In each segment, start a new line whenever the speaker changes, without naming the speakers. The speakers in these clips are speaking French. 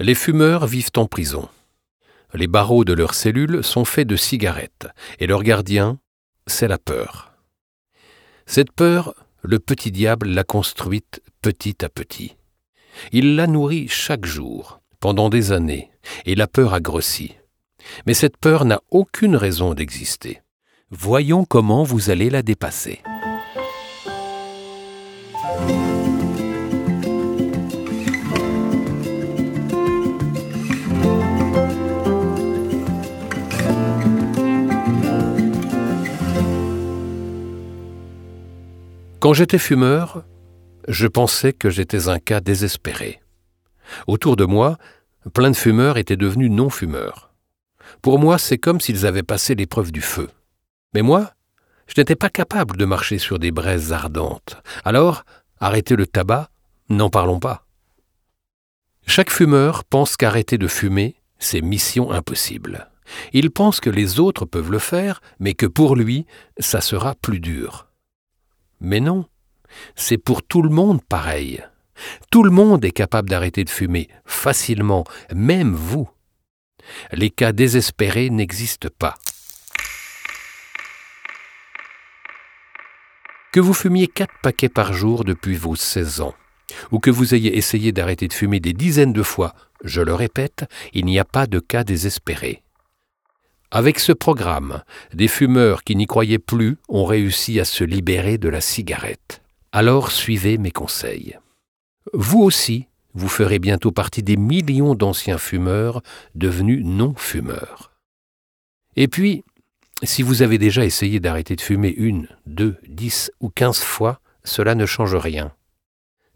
Les fumeurs vivent en prison. Les barreaux de leurs cellules sont faits de cigarettes, et leur gardien, c'est la peur. Cette peur, le petit diable l'a construite petit à petit. Il l'a nourrie chaque jour, pendant des années, et la peur a grossi. Mais cette peur n'a aucune raison d'exister. Voyons comment vous allez la dépasser. Quand j'étais fumeur, je pensais que j'étais un cas désespéré. Autour de moi, plein de fumeurs étaient devenus non-fumeurs. Pour moi, c'est comme s'ils avaient passé l'épreuve du feu. Mais moi, je n'étais pas capable de marcher sur des braises ardentes. Alors, arrêter le tabac, n'en parlons pas. Chaque fumeur pense qu'arrêter de fumer, c'est mission impossible. Il pense que les autres peuvent le faire, mais que pour lui, ça sera plus dur. Mais non, c'est pour tout le monde pareil. Tout le monde est capable d'arrêter de fumer, facilement, même vous. Les cas désespérés n'existent pas. Que vous fumiez quatre paquets par jour depuis vos 16 ans, ou que vous ayez essayé d'arrêter de fumer des dizaines de fois, je le répète, il n'y a pas de cas désespérés. Avec ce programme, des fumeurs qui n'y croyaient plus ont réussi à se libérer de la cigarette. Alors suivez mes conseils. Vous aussi, vous ferez bientôt partie des millions d'anciens fumeurs devenus non-fumeurs. Et puis, si vous avez déjà essayé d'arrêter de fumer une, deux, dix ou quinze fois, cela ne change rien.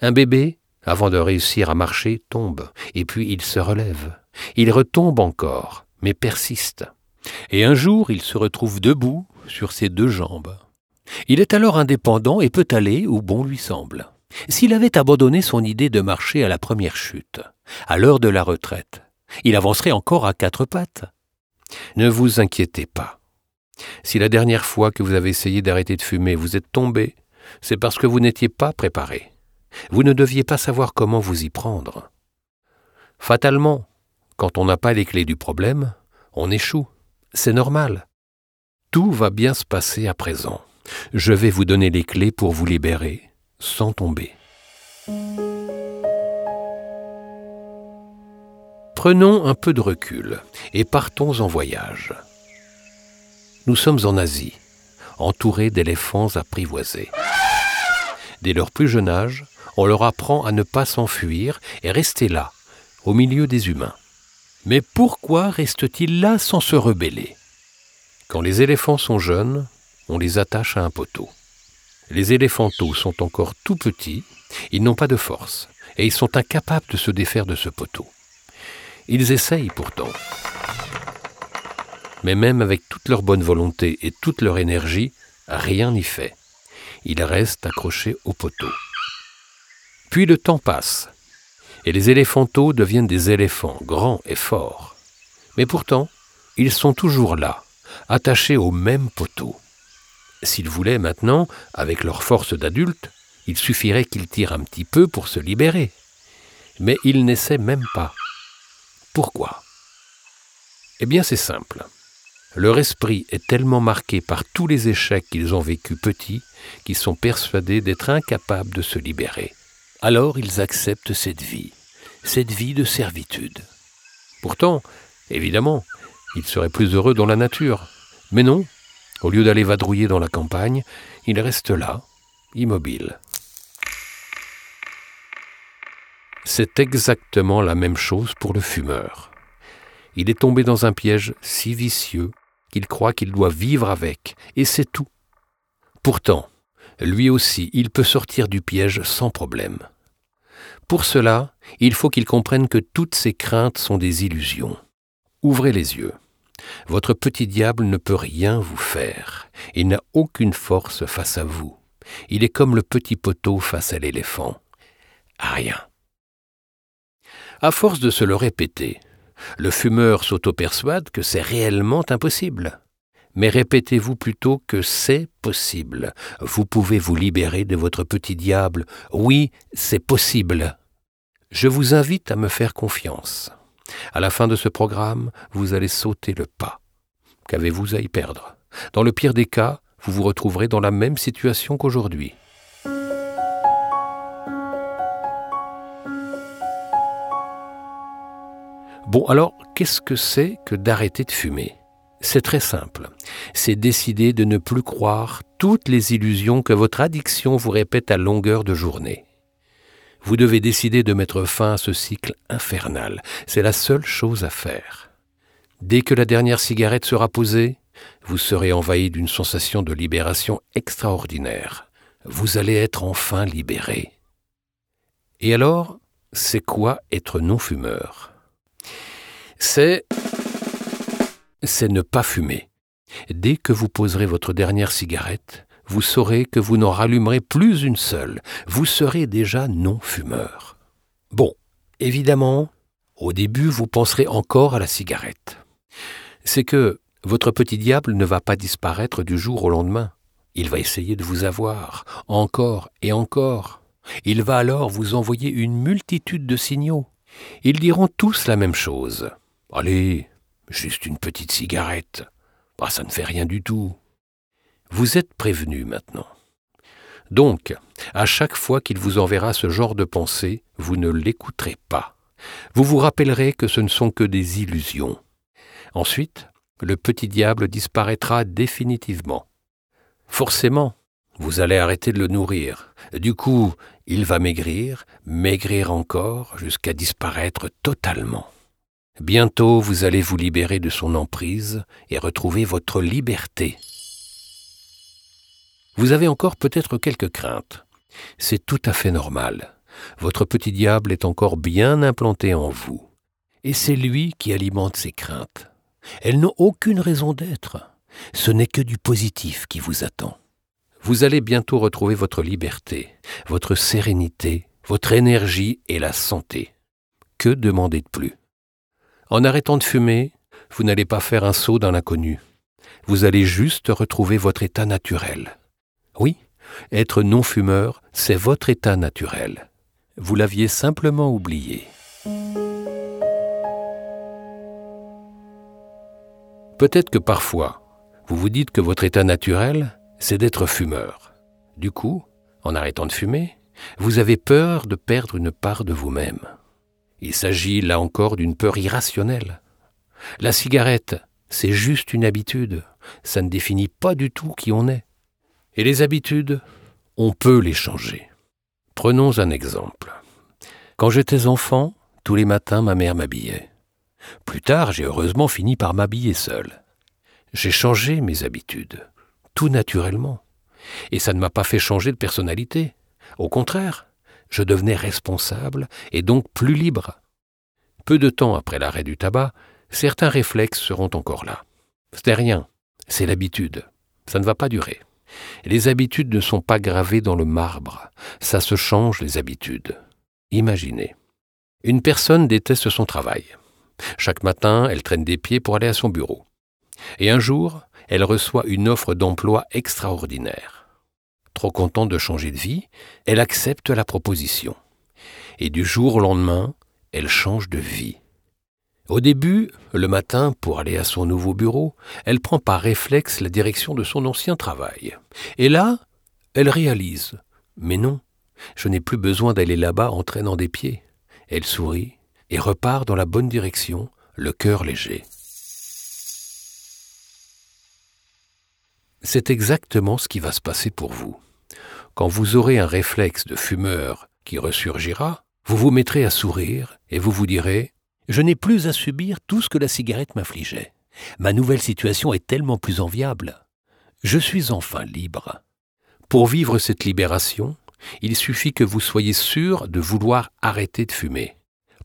Un bébé, avant de réussir à marcher, tombe, et puis il se relève. Il retombe encore, mais persiste. Et un jour, il se retrouve debout sur ses deux jambes. Il est alors indépendant et peut aller où bon lui semble. S'il avait abandonné son idée de marcher à la première chute, à l'heure de la retraite, il avancerait encore à quatre pattes. Ne vous inquiétez pas. Si la dernière fois que vous avez essayé d'arrêter de fumer vous êtes tombé, c'est parce que vous n'étiez pas préparé. Vous ne deviez pas savoir comment vous y prendre. Fatalement, quand on n'a pas les clés du problème, on échoue. C'est normal. Tout va bien se passer à présent. Je vais vous donner les clés pour vous libérer sans tomber. Prenons un peu de recul et partons en voyage. Nous sommes en Asie, entourés d'éléphants apprivoisés. Dès leur plus jeune âge, on leur apprend à ne pas s'enfuir et rester là, au milieu des humains. Mais pourquoi restent-ils là sans se rebeller? Quand les éléphants sont jeunes, on les attache à un poteau. Les éléphantos sont encore tout petits, ils n'ont pas de force, et ils sont incapables de se défaire de ce poteau. Ils essayent pourtant. Mais même avec toute leur bonne volonté et toute leur énergie, rien n'y fait. Ils restent accrochés au poteau. Puis le temps passe, et les éléphantos deviennent des éléphants grands et forts. Mais pourtant, ils sont toujours là, attachés au même poteau. S'ils voulaient maintenant, avec leur force d'adultes, il suffirait qu'ils tirent un petit peu pour se libérer. Mais ils n'essaient même pas. Pourquoi? Eh bien c'est simple. Leur esprit est tellement marqué par tous les échecs qu'ils ont vécus petits qu'ils sont persuadés d'être incapables de se libérer alors ils acceptent cette vie, cette vie de servitude. Pourtant, évidemment, ils seraient plus heureux dans la nature. Mais non, au lieu d'aller vadrouiller dans la campagne, ils restent là, immobiles. C'est exactement la même chose pour le fumeur. Il est tombé dans un piège si vicieux qu'il croit qu'il doit vivre avec, et c'est tout. Pourtant, lui aussi, il peut sortir du piège sans problème. Pour cela, il faut qu'il comprenne que toutes ces craintes sont des illusions. Ouvrez les yeux. Votre petit diable ne peut rien vous faire. Il n'a aucune force face à vous. Il est comme le petit poteau face à l'éléphant. Rien. À force de se le répéter, le fumeur s'auto-persuade que c'est réellement impossible mais répétez-vous plutôt que c'est possible. Vous pouvez vous libérer de votre petit diable. Oui, c'est possible. Je vous invite à me faire confiance. À la fin de ce programme, vous allez sauter le pas. Qu'avez-vous à y perdre Dans le pire des cas, vous vous retrouverez dans la même situation qu'aujourd'hui. Bon alors, qu'est-ce que c'est que d'arrêter de fumer? C'est très simple. C'est décider de ne plus croire toutes les illusions que votre addiction vous répète à longueur de journée. Vous devez décider de mettre fin à ce cycle infernal. C'est la seule chose à faire. Dès que la dernière cigarette sera posée, vous serez envahi d'une sensation de libération extraordinaire. Vous allez être enfin libéré. Et alors, c'est quoi être non-fumeur? C'est... c'est ne pas fumer. Dès que vous poserez votre dernière cigarette, vous saurez que vous n'en rallumerez plus une seule. Vous serez déjà non-fumeur. Bon, évidemment, au début, vous penserez encore à la cigarette. C'est que votre petit diable ne va pas disparaître du jour au lendemain. Il va essayer de vous avoir, encore et encore. Il va alors vous envoyer une multitude de signaux. Ils diront tous la même chose. Allez, juste une petite cigarette. Ah, ça ne fait rien du tout. Vous êtes prévenu maintenant. Donc, à chaque fois qu'il vous enverra ce genre de pensée, vous ne l'écouterez pas. Vous vous rappellerez que ce ne sont que des illusions. Ensuite, le petit diable disparaîtra définitivement. Forcément, vous allez arrêter de le nourrir. Du coup, il va maigrir, maigrir encore, jusqu'à disparaître totalement. Bientôt, vous allez vous libérer de son emprise et retrouver votre liberté. Vous avez encore peut-être quelques craintes. C'est tout à fait normal. Votre petit diable est encore bien implanté en vous. Et c'est lui qui alimente ces craintes. Elles n'ont aucune raison d'être. Ce n'est que du positif qui vous attend. Vous allez bientôt retrouver votre liberté, votre sérénité, votre énergie et la santé. Que demander de plus? En arrêtant de fumer, vous n'allez pas faire un saut dans l'inconnu. Vous allez juste retrouver votre état naturel. Oui, être non-fumeur, c'est votre état naturel. Vous l'aviez simplement oublié. Peut-être que parfois, vous vous dites que votre état naturel, c'est d'être fumeur. Du coup, en arrêtant de fumer, vous avez peur de perdre une part de vous-même. Il s'agit là encore d'une peur irrationnelle. La cigarette, c'est juste une habitude, ça ne définit pas du tout qui on est. Et les habitudes, on peut les changer. Prenons un exemple. Quand j'étais enfant, tous les matins ma mère m'habillait. Plus tard, j'ai heureusement fini par m'habiller seul. J'ai changé mes habitudes, tout naturellement. Et ça ne m'a pas fait changer de personnalité. Au contraire, je devenais responsable et donc plus libre. Peu de temps après l'arrêt du tabac, certains réflexes seront encore là. n'est rien, c'est l'habitude. Ça ne va pas durer. Les habitudes ne sont pas gravées dans le marbre, ça se change les habitudes. Imaginez. Une personne déteste son travail. Chaque matin, elle traîne des pieds pour aller à son bureau. Et un jour, elle reçoit une offre d'emploi extraordinaire. Trop contente de changer de vie, elle accepte la proposition. Et du jour au lendemain, elle change de vie. Au début, le matin, pour aller à son nouveau bureau, elle prend par réflexe la direction de son ancien travail. Et là, elle réalise Mais non, je n'ai plus besoin d'aller là-bas en traînant des pieds. Elle sourit et repart dans la bonne direction, le cœur léger. C'est exactement ce qui va se passer pour vous. Quand vous aurez un réflexe de fumeur qui ressurgira, vous vous mettrez à sourire et vous vous direz Je n'ai plus à subir tout ce que la cigarette m'affligeait. Ma nouvelle situation est tellement plus enviable. Je suis enfin libre. Pour vivre cette libération, il suffit que vous soyez sûr de vouloir arrêter de fumer.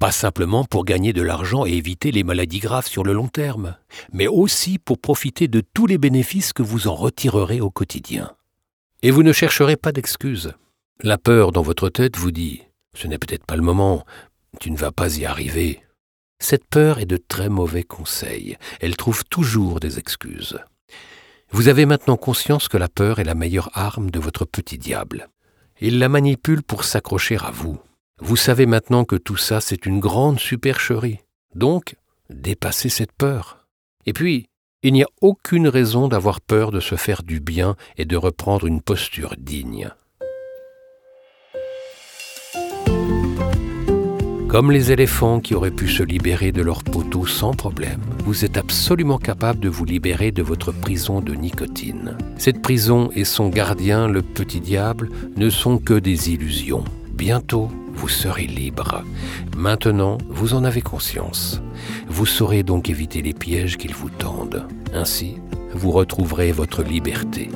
Pas simplement pour gagner de l'argent et éviter les maladies graves sur le long terme, mais aussi pour profiter de tous les bénéfices que vous en retirerez au quotidien. Et vous ne chercherez pas d'excuses. La peur dans votre tête vous dit ⁇ Ce n'est peut-être pas le moment, tu ne vas pas y arriver ⁇ Cette peur est de très mauvais conseils, elle trouve toujours des excuses. Vous avez maintenant conscience que la peur est la meilleure arme de votre petit diable. Il la manipule pour s'accrocher à vous. Vous savez maintenant que tout ça, c'est une grande supercherie. Donc, dépassez cette peur. Et puis, il n'y a aucune raison d'avoir peur de se faire du bien et de reprendre une posture digne. Comme les éléphants qui auraient pu se libérer de leur poteau sans problème, vous êtes absolument capable de vous libérer de votre prison de nicotine. Cette prison et son gardien, le petit diable, ne sont que des illusions. Bientôt, vous serez libre. Maintenant, vous en avez conscience. Vous saurez donc éviter les pièges qu'ils vous tendent. Ainsi, vous retrouverez votre liberté.